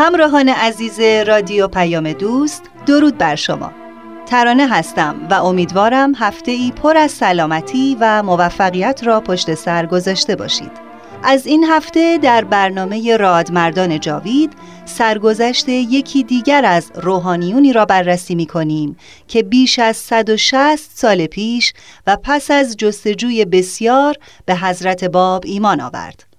همراهان عزیز رادیو پیام دوست درود بر شما. ترانه هستم و امیدوارم هفته ای پر از سلامتی و موفقیت را پشت سر گذاشته باشید. از این هفته در برنامه رادمردان جاوید سرگذشت یکی دیگر از روحانیونی را بررسی می کنیم که بیش از 160 سال پیش و پس از جستجوی بسیار به حضرت باب ایمان آورد.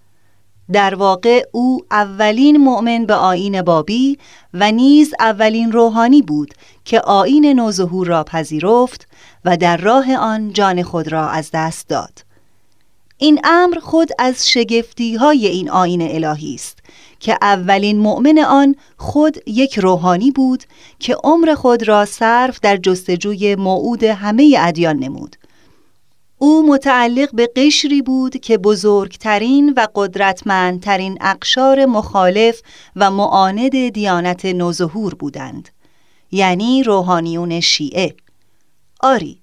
در واقع او اولین مؤمن به آین بابی و نیز اولین روحانی بود که آین نوظهور را پذیرفت و در راه آن جان خود را از دست داد. این امر خود از شگفتی های این آین الهی است که اولین مؤمن آن خود یک روحانی بود که عمر خود را صرف در جستجوی موعود همه ادیان نمود. او متعلق به قشری بود که بزرگترین و قدرتمندترین اقشار مخالف و معاند دیانت نوظهور بودند یعنی روحانیون شیعه. آری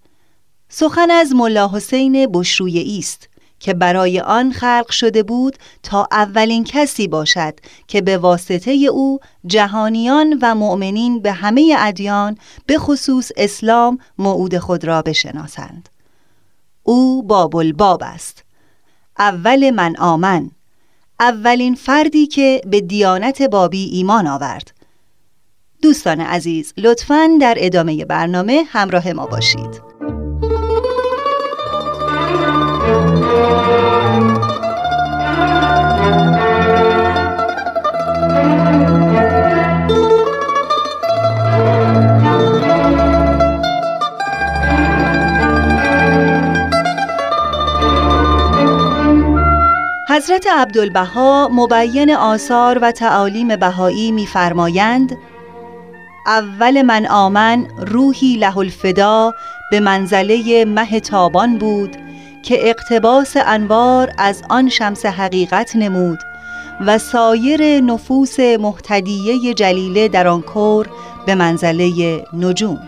سخن از ملا حسین بشرویه است که برای آن خلق شده بود تا اولین کسی باشد که به واسطه او جهانیان و مؤمنین به همه ادیان به خصوص اسلام موعود خود را بشناسند. او باب الباب است. اول من آمن. اولین فردی که به دیانت بابی ایمان آورد. دوستان عزیز لطفاً در ادامه برنامه همراه ما باشید. حضرت عبدالبها مبین آثار و تعالیم بهایی می‌فرمایند اول من آمن روحی له الفدا به منزله مه تابان بود که اقتباس انوار از آن شمس حقیقت نمود و سایر نفوس محتدیه جلیله در آن کور به منزله نجوم.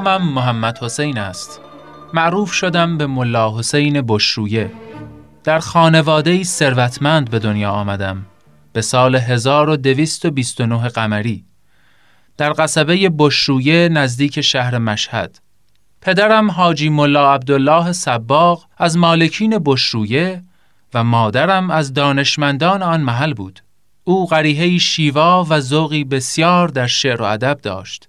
نامم محمد حسین است. معروف شدم به ملا حسین بشرویه. در خانواده ثروتمند به دنیا آمدم. به سال 1229 قمری. در قصبه بشرویه نزدیک شهر مشهد. پدرم حاجی ملا عبدالله سباق از مالکین بشرویه و مادرم از دانشمندان آن محل بود. او غریحه شیوا و ذوقی بسیار در شعر و ادب داشت.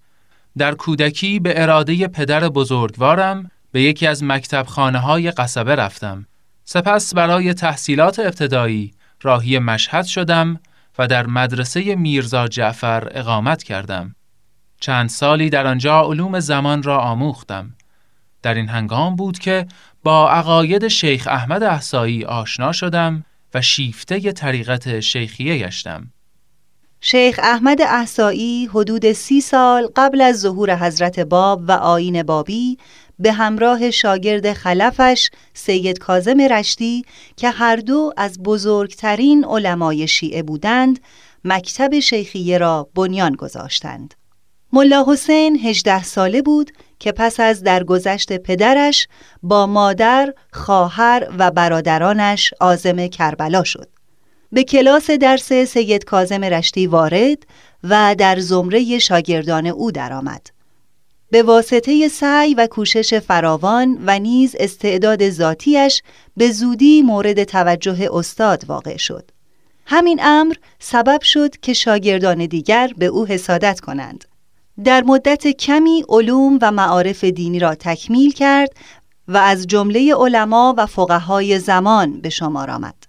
در کودکی به اراده پدر بزرگوارم به یکی از مکتبخانه های قصبه رفتم. سپس برای تحصیلات ابتدایی راهی مشهد شدم و در مدرسه میرزا جعفر اقامت کردم. چند سالی در آنجا علوم زمان را آموختم. در این هنگام بود که با عقاید شیخ احمد احسایی آشنا شدم و شیفته طریقت شیخیه گشتم. شیخ احمد احسایی حدود سی سال قبل از ظهور حضرت باب و آین بابی به همراه شاگرد خلفش سید کازم رشتی که هر دو از بزرگترین علمای شیعه بودند مکتب شیخیه را بنیان گذاشتند. ملا حسین هجده ساله بود که پس از درگذشت پدرش با مادر، خواهر و برادرانش آزم کربلا شد. به کلاس درس سید کازم رشتی وارد و در زمره شاگردان او درآمد. به واسطه سعی و کوشش فراوان و نیز استعداد ذاتیش به زودی مورد توجه استاد واقع شد. همین امر سبب شد که شاگردان دیگر به او حسادت کنند. در مدت کمی علوم و معارف دینی را تکمیل کرد و از جمله علما و فقهای زمان به شمار آمد.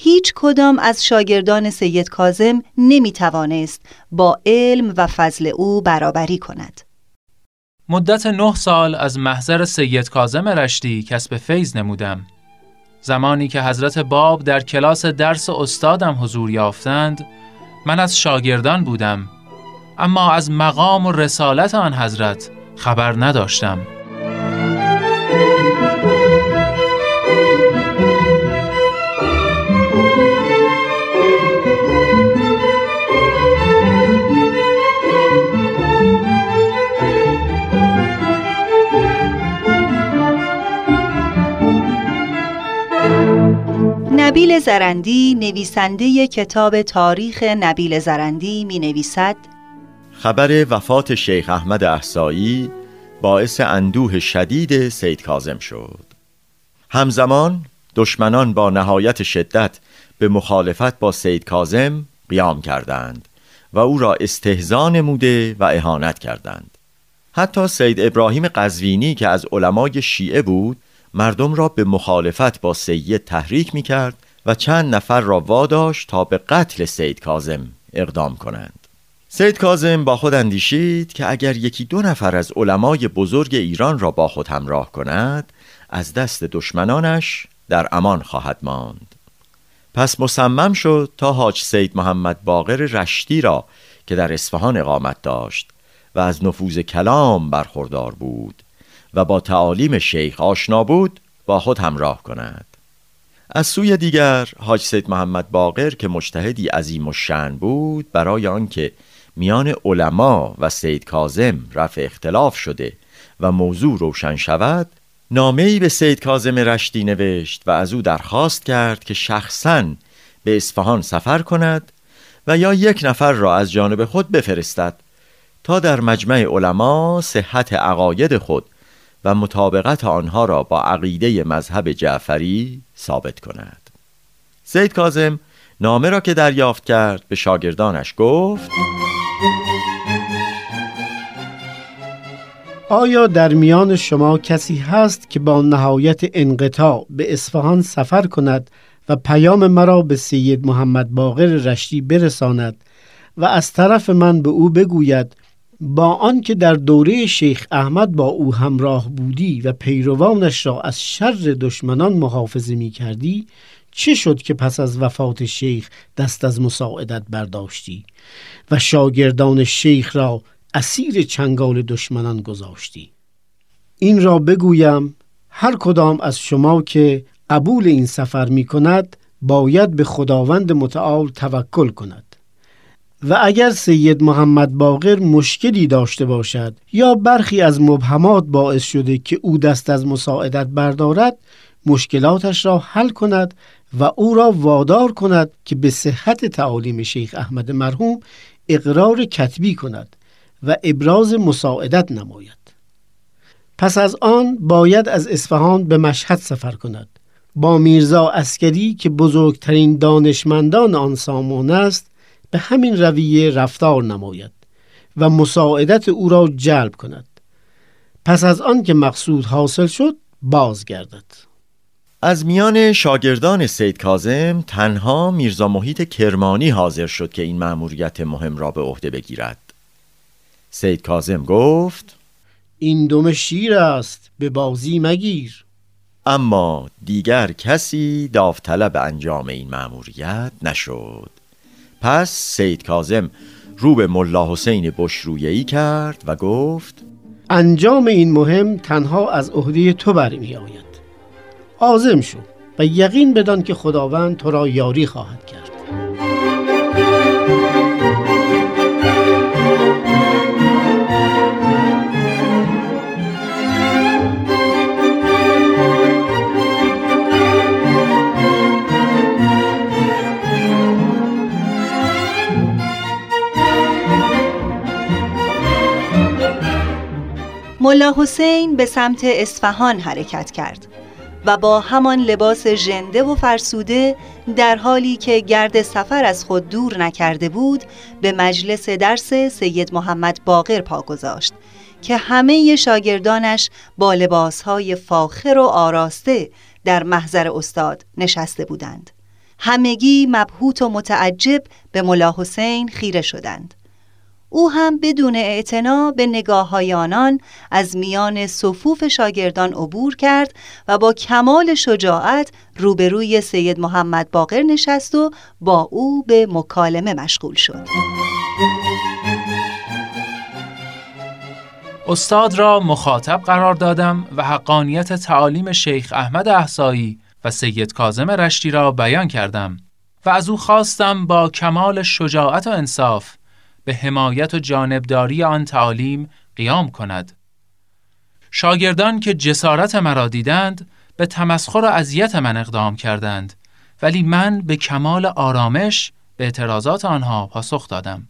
هیچ کدام از شاگردان سید کازم نمی توانست با علم و فضل او برابری کند. مدت نه سال از محضر سید کازم رشتی کسب فیض نمودم. زمانی که حضرت باب در کلاس درس استادم حضور یافتند، من از شاگردان بودم اما از مقام و رسالت آن حضرت خبر نداشتم. نبیل زرندی نویسنده کتاب تاریخ نبیل زرندی می نویسد خبر وفات شیخ احمد احسایی باعث اندوه شدید سید کازم شد. همزمان دشمنان با نهایت شدت به مخالفت با سید کازم قیام کردند و او را استهزا نموده و اهانت کردند. حتی سید ابراهیم قزوینی که از علمای شیعه بود مردم را به مخالفت با سید تحریک می کرد و چند نفر را واداشت تا به قتل سید کازم اقدام کنند. سید کازم با خود اندیشید که اگر یکی دو نفر از علمای بزرگ ایران را با خود همراه کند از دست دشمنانش در امان خواهد ماند. پس مصمم شد تا حاج سید محمد باقر رشتی را که در اصفهان اقامت داشت و از نفوذ کلام برخوردار بود. و با تعالیم شیخ آشنا بود با خود همراه کند. از سوی دیگر حاج سید محمد باقر که مجتهدی عظیم و شن بود برای آنکه میان علما و سید کازم رفع اختلاف شده و موضوع روشن شود نامه‌ای به سید کازم رشتی نوشت و از او درخواست کرد که شخصا به اصفهان سفر کند و یا یک نفر را از جانب خود بفرستد تا در مجمع علما صحت عقاید خود و مطابقت آنها را با عقیده مذهب جعفری ثابت کند. سید کازم نامه را که دریافت کرد به شاگردانش گفت آیا در میان شما کسی هست که با نهایت انقطاع به اصفهان سفر کند و پیام مرا به سید محمد باقر رشتی برساند و از طرف من به او بگوید با آنکه در دوره شیخ احمد با او همراه بودی و پیروانش را از شر دشمنان محافظه می کردی چه شد که پس از وفات شیخ دست از مساعدت برداشتی و شاگردان شیخ را اسیر چنگال دشمنان گذاشتی؟ این را بگویم هر کدام از شما که قبول این سفر می کند باید به خداوند متعال توکل کند. و اگر سید محمد باقر مشکلی داشته باشد یا برخی از مبهمات باعث شده که او دست از مساعدت بردارد مشکلاتش را حل کند و او را وادار کند که به صحت تعالیم شیخ احمد مرحوم اقرار کتبی کند و ابراز مساعدت نماید. پس از آن باید از اصفهان به مشهد سفر کند. با میرزا اسکری که بزرگترین دانشمندان آن سامان است به همین رویه رفتار نماید و مساعدت او را جلب کند. پس از آن که مقصود حاصل شد بازگردد. از میان شاگردان سید کازم تنها میرزا محیط کرمانی حاضر شد که این مأموریت مهم را به عهده بگیرد. سید کازم گفت این دم شیر است به بازی مگیر. اما دیگر کسی داوطلب انجام این مأموریت نشد. پس سید کازم رو به ملا حسین بشرویهی کرد و گفت انجام این مهم تنها از عهده تو برمی آید عازم شو و یقین بدان که خداوند تو را یاری خواهد کرد. ملا حسین به سمت اصفهان حرکت کرد و با همان لباس ژنده و فرسوده در حالی که گرد سفر از خود دور نکرده بود به مجلس درس سید محمد باقر پا گذاشت که همه شاگردانش با لباسهای فاخر و آراسته در محضر استاد نشسته بودند. همگی مبهوت و متعجب به ملا حسین خیره شدند. او هم بدون اعتنا به نگاه های آنان از میان صفوف شاگردان عبور کرد و با کمال شجاعت روبروی سید محمد باقر نشست و با او به مکالمه مشغول شد. استاد را مخاطب قرار دادم و حقانیت تعالیم شیخ احمد احسایی و سید کازم رشتی را بیان کردم و از او خواستم با کمال شجاعت و انصاف به حمایت و جانبداری آن تعالیم قیام کند. شاگردان که جسارت مرا دیدند به تمسخر و اذیت من اقدام کردند ولی من به کمال آرامش به اعتراضات آنها پاسخ دادم.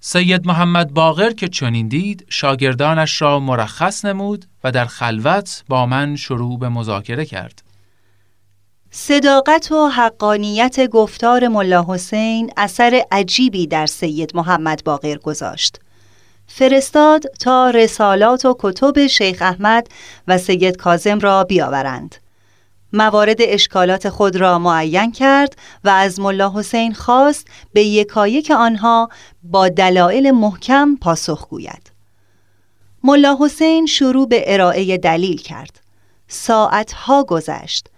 سید محمد باقر که چنین دید شاگردانش را مرخص نمود و در خلوت با من شروع به مذاکره کرد. صداقت و حقانیت گفتار ملا حسین اثر عجیبی در سید محمد باقر گذاشت. فرستاد تا رسالات و کتب شیخ احمد و سید کازم را بیاورند. موارد اشکالات خود را معین کرد و از ملا حسین خواست به یکایک آنها با دلایل محکم پاسخ گوید. ملا حسین شروع به ارائه دلیل کرد. ساعتها گذشت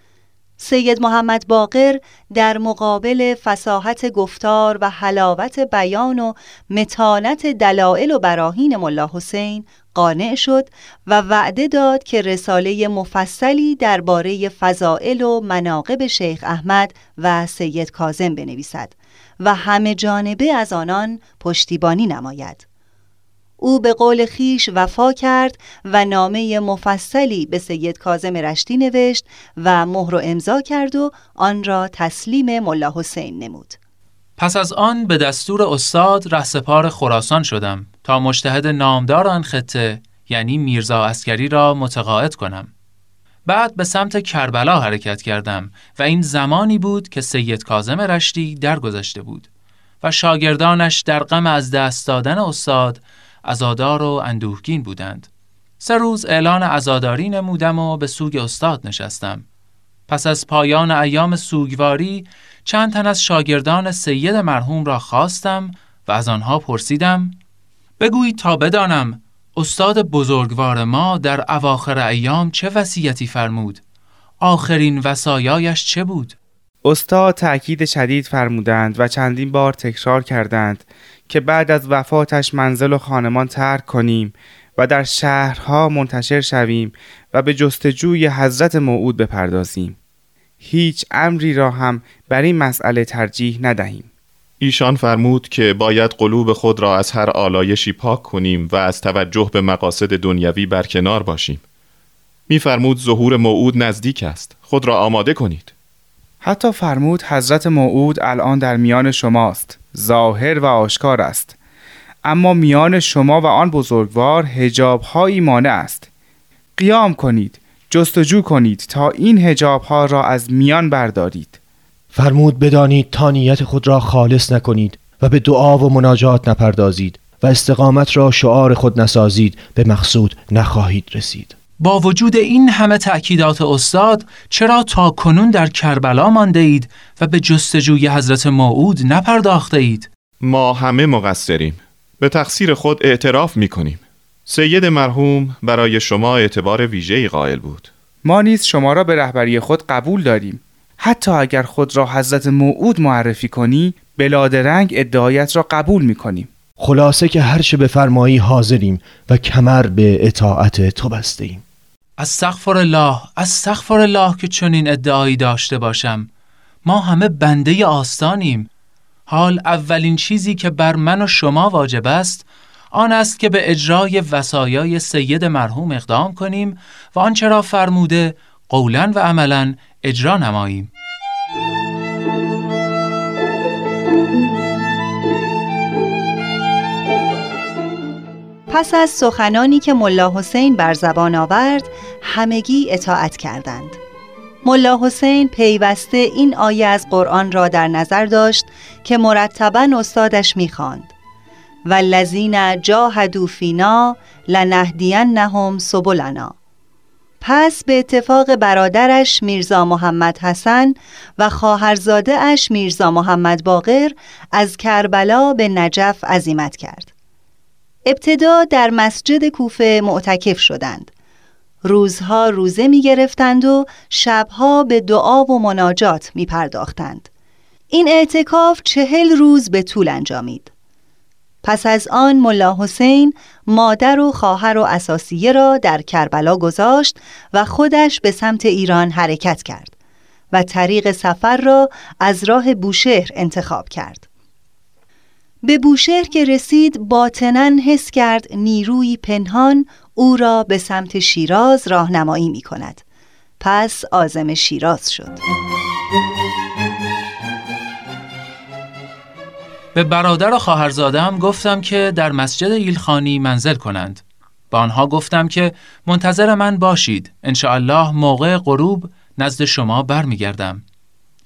سید محمد باقر در مقابل فساحت گفتار و حلاوت بیان و متانت دلائل و براهین ملا حسین قانع شد و وعده داد که رساله مفصلی درباره فضائل و مناقب شیخ احمد و سید کازم بنویسد و همه جانبه از آنان پشتیبانی نماید. او به قول خیش وفا کرد و نامه مفصلی به سید کازم رشتی نوشت و مهر و امضا کرد و آن را تسلیم ملا حسین نمود. پس از آن به دستور استاد رهسپار خراسان شدم تا مجتهد نامدار آن خطه یعنی میرزا اسکری را متقاعد کنم. بعد به سمت کربلا حرکت کردم و این زمانی بود که سید کازم رشتی درگذشته بود و شاگردانش در غم از دست دادن استاد ازادار و اندوهگین بودند. سه روز اعلان ازاداری نمودم و به سوگ استاد نشستم. پس از پایان ایام سوگواری چند تن از شاگردان سید مرحوم را خواستم و از آنها پرسیدم بگویید تا بدانم استاد بزرگوار ما در اواخر ایام چه وصیتی فرمود آخرین وصایایش چه بود استاد تأکید شدید فرمودند و چندین بار تکرار کردند که بعد از وفاتش منزل و خانمان ترک کنیم و در شهرها منتشر شویم و به جستجوی حضرت موعود بپردازیم. هیچ امری را هم بر این مسئله ترجیح ندهیم. ایشان فرمود که باید قلوب خود را از هر آلایشی پاک کنیم و از توجه به مقاصد دنیوی برکنار باشیم. میفرمود ظهور موعود نزدیک است. خود را آماده کنید. حتی فرمود حضرت موعود الان در میان شماست ظاهر و آشکار است. اما میان شما و آن بزرگوار هجاب هایی مانع است. قیام کنید جستجو کنید تا این هجاب ها را از میان بردارید. فرمود بدانید تا نیت خود را خالص نکنید و به دعا و مناجات نپردازید و استقامت را شعار خود نسازید به مقصود نخواهید رسید. با وجود این همه تأکیدات استاد چرا تا کنون در کربلا مانده اید و به جستجوی حضرت موعود نپرداخته اید؟ ما همه مقصریم. به تقصیر خود اعتراف می کنیم سید مرحوم برای شما اعتبار ویژه‌ای قائل بود. ما نیز شما را به رهبری خود قبول داریم. حتی اگر خود را حضرت موعود معرفی کنی بلادرنگ ادعایت را قبول می کنیم خلاصه که هرچه بفرمایی حاضریم و کمر به اطاعت تو بسته ایم از سخفر الله از سخفر الله که چنین ادعایی داشته باشم. ما همه بنده آستانیم. حال اولین چیزی که بر من و شما واجب است آن است که به اجرای وسایای سید مرحوم اقدام کنیم و آنچه را فرموده قولا و عملا اجرا نماییم. پس از سخنانی که ملا حسین بر زبان آورد همگی اطاعت کردند. ملا حسین پیوسته این آیه از قرآن را در نظر داشت که مرتبا استادش می‌خواند. والذین جاهدوا فینا لنهدینهم سبلنا. پس به اتفاق برادرش میرزا محمد حسن و خواهرزاده اش میرزا محمد باقر از کربلا به نجف عزیمت کرد. ابتدا در مسجد کوفه معتکف شدند روزها روزه می گرفتند و شبها به دعا و مناجات می پرداختند. این اعتکاف چهل روز به طول انجامید. پس از آن ملا حسین مادر و خواهر و اساسیه را در کربلا گذاشت و خودش به سمت ایران حرکت کرد و طریق سفر را از راه بوشهر انتخاب کرد. به بوشهر که رسید باطنن حس کرد نیروی پنهان او را به سمت شیراز راهنمایی می کند. پس آزم شیراز شد. به برادر و خواهرزادم گفتم که در مسجد ایلخانی منزل کنند. با آنها گفتم که منتظر من باشید. الله موقع غروب نزد شما برمیگردم.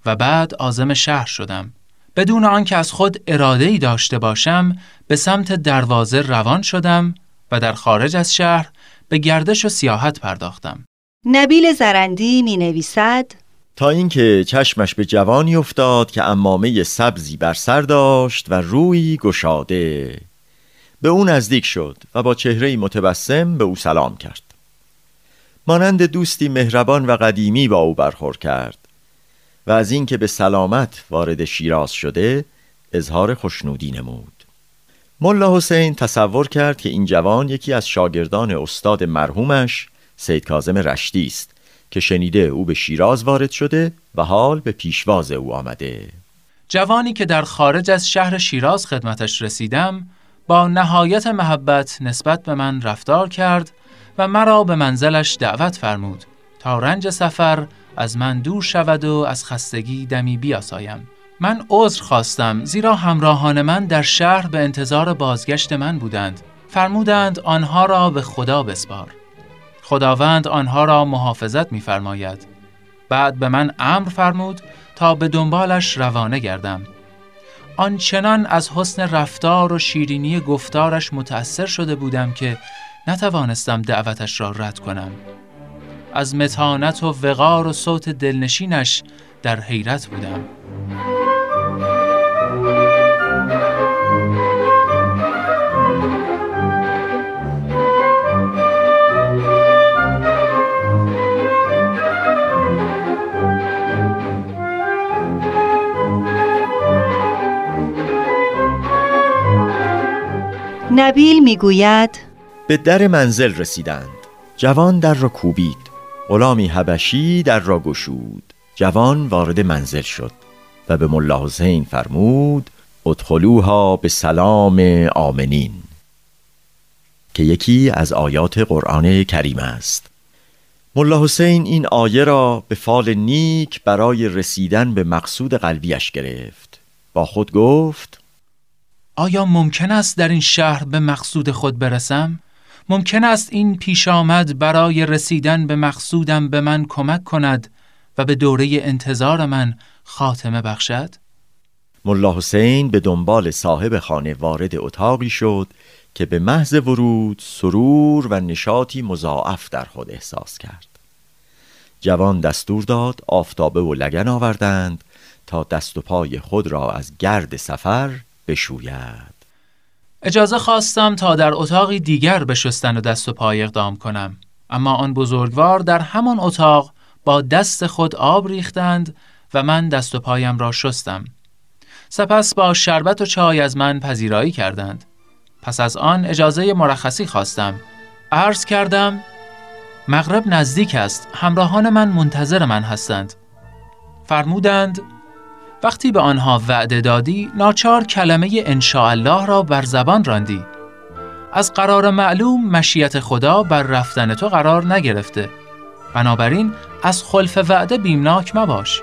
و بعد آزم شهر شدم. بدون آنکه از خود اراده ای داشته باشم به سمت دروازه روان شدم و در خارج از شهر به گردش و سیاحت پرداختم. نبیل زرندی می نویسد تا اینکه چشمش به جوانی افتاد که امامه سبزی بر سر داشت و روی گشاده. به او نزدیک شد و با چهره متبسم به او سلام کرد. مانند دوستی مهربان و قدیمی با او برخورد کرد. و از اینکه به سلامت وارد شیراز شده اظهار خوشنودی نمود. ملا حسین تصور کرد که این جوان یکی از شاگردان استاد مرحومش سید کازم رشتی است که شنیده او به شیراز وارد شده و حال به پیشواز او آمده. جوانی که در خارج از شهر شیراز خدمتش رسیدم با نهایت محبت نسبت به من رفتار کرد و مرا به منزلش دعوت فرمود تا رنج سفر از من دور شود و از خستگی دمی بیاسایم. من عذر خواستم زیرا همراهان من در شهر به انتظار بازگشت من بودند. فرمودند آنها را به خدا بسپار. خداوند آنها را محافظت می‌فرماید. بعد به من امر فرمود تا به دنبالش روانه گردم. آنچنان از حسن رفتار و شیرینی گفتارش متأثر شده بودم که نتوانستم دعوتش را رد کنم. از متانت و وقار و صوت دلنشینش در حیرت بودم. نبیل می‌گوید به در منزل رسیدند. جوان در را کوبید. غلامی حبشی در را گشود. جوان وارد منزل شد و به ملا حسین فرمود ادخلوها به سلام آمنین. که یکی از آیات قرآن کریم است. ملا حسین این آیه را به فال نیک برای رسیدن به مقصود قلبیش گرفت. با خود گفت آیا ممکن است در این شهر به مقصود خود برسم؟ ممکن است این پیش آمد برای رسیدن به مقصودم به من کمک کند و به دوره انتظار من خاتمه بخشد؟ ملا حسین به دنبال صاحب خانه وارد اتاقی شد که به محض ورود سرور و نشاطی مضاعف در خود احساس کرد جوان دستور داد آفتابه و لگن آوردند تا دست و پای خود را از گرد سفر بشوید اجازه خواستم تا در اتاقی دیگر به شستن و دست و پای اقدام کنم. اما آن بزرگوار در همان اتاق با دست خود آب ریختند و من دست و پایم را شستم. سپس با شربت و چای از من پذیرایی کردند. پس از آن اجازه مرخصی خواستم. عرض کردم مغرب نزدیک است. همراهان من منتظر من هستند. فرمودند وقتی به آنها وعده دادی ناچار کلمه الله را بر زبان راندی. از قرار معلوم مشیت خدا بر رفتن تو قرار نگرفته. بنابراین از خلف وعده بیمناک مباش.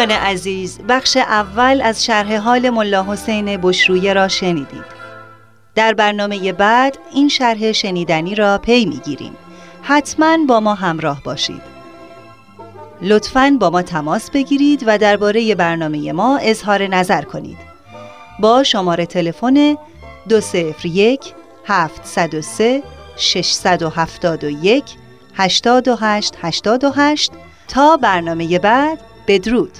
دوستان عزیز بخش اول از شرح حال ملا حسین بشرویه را شنیدید. در برنامه بعد این شرح شنیدنی را پی می‌گیریم. حتما با ما همراه باشید. لطفاً با ما تماس بگیرید و درباره برنامه ما اظهار نظر کنید. با شماره تلفن 201 703 671 828 88 تا برنامه بعد بدرود.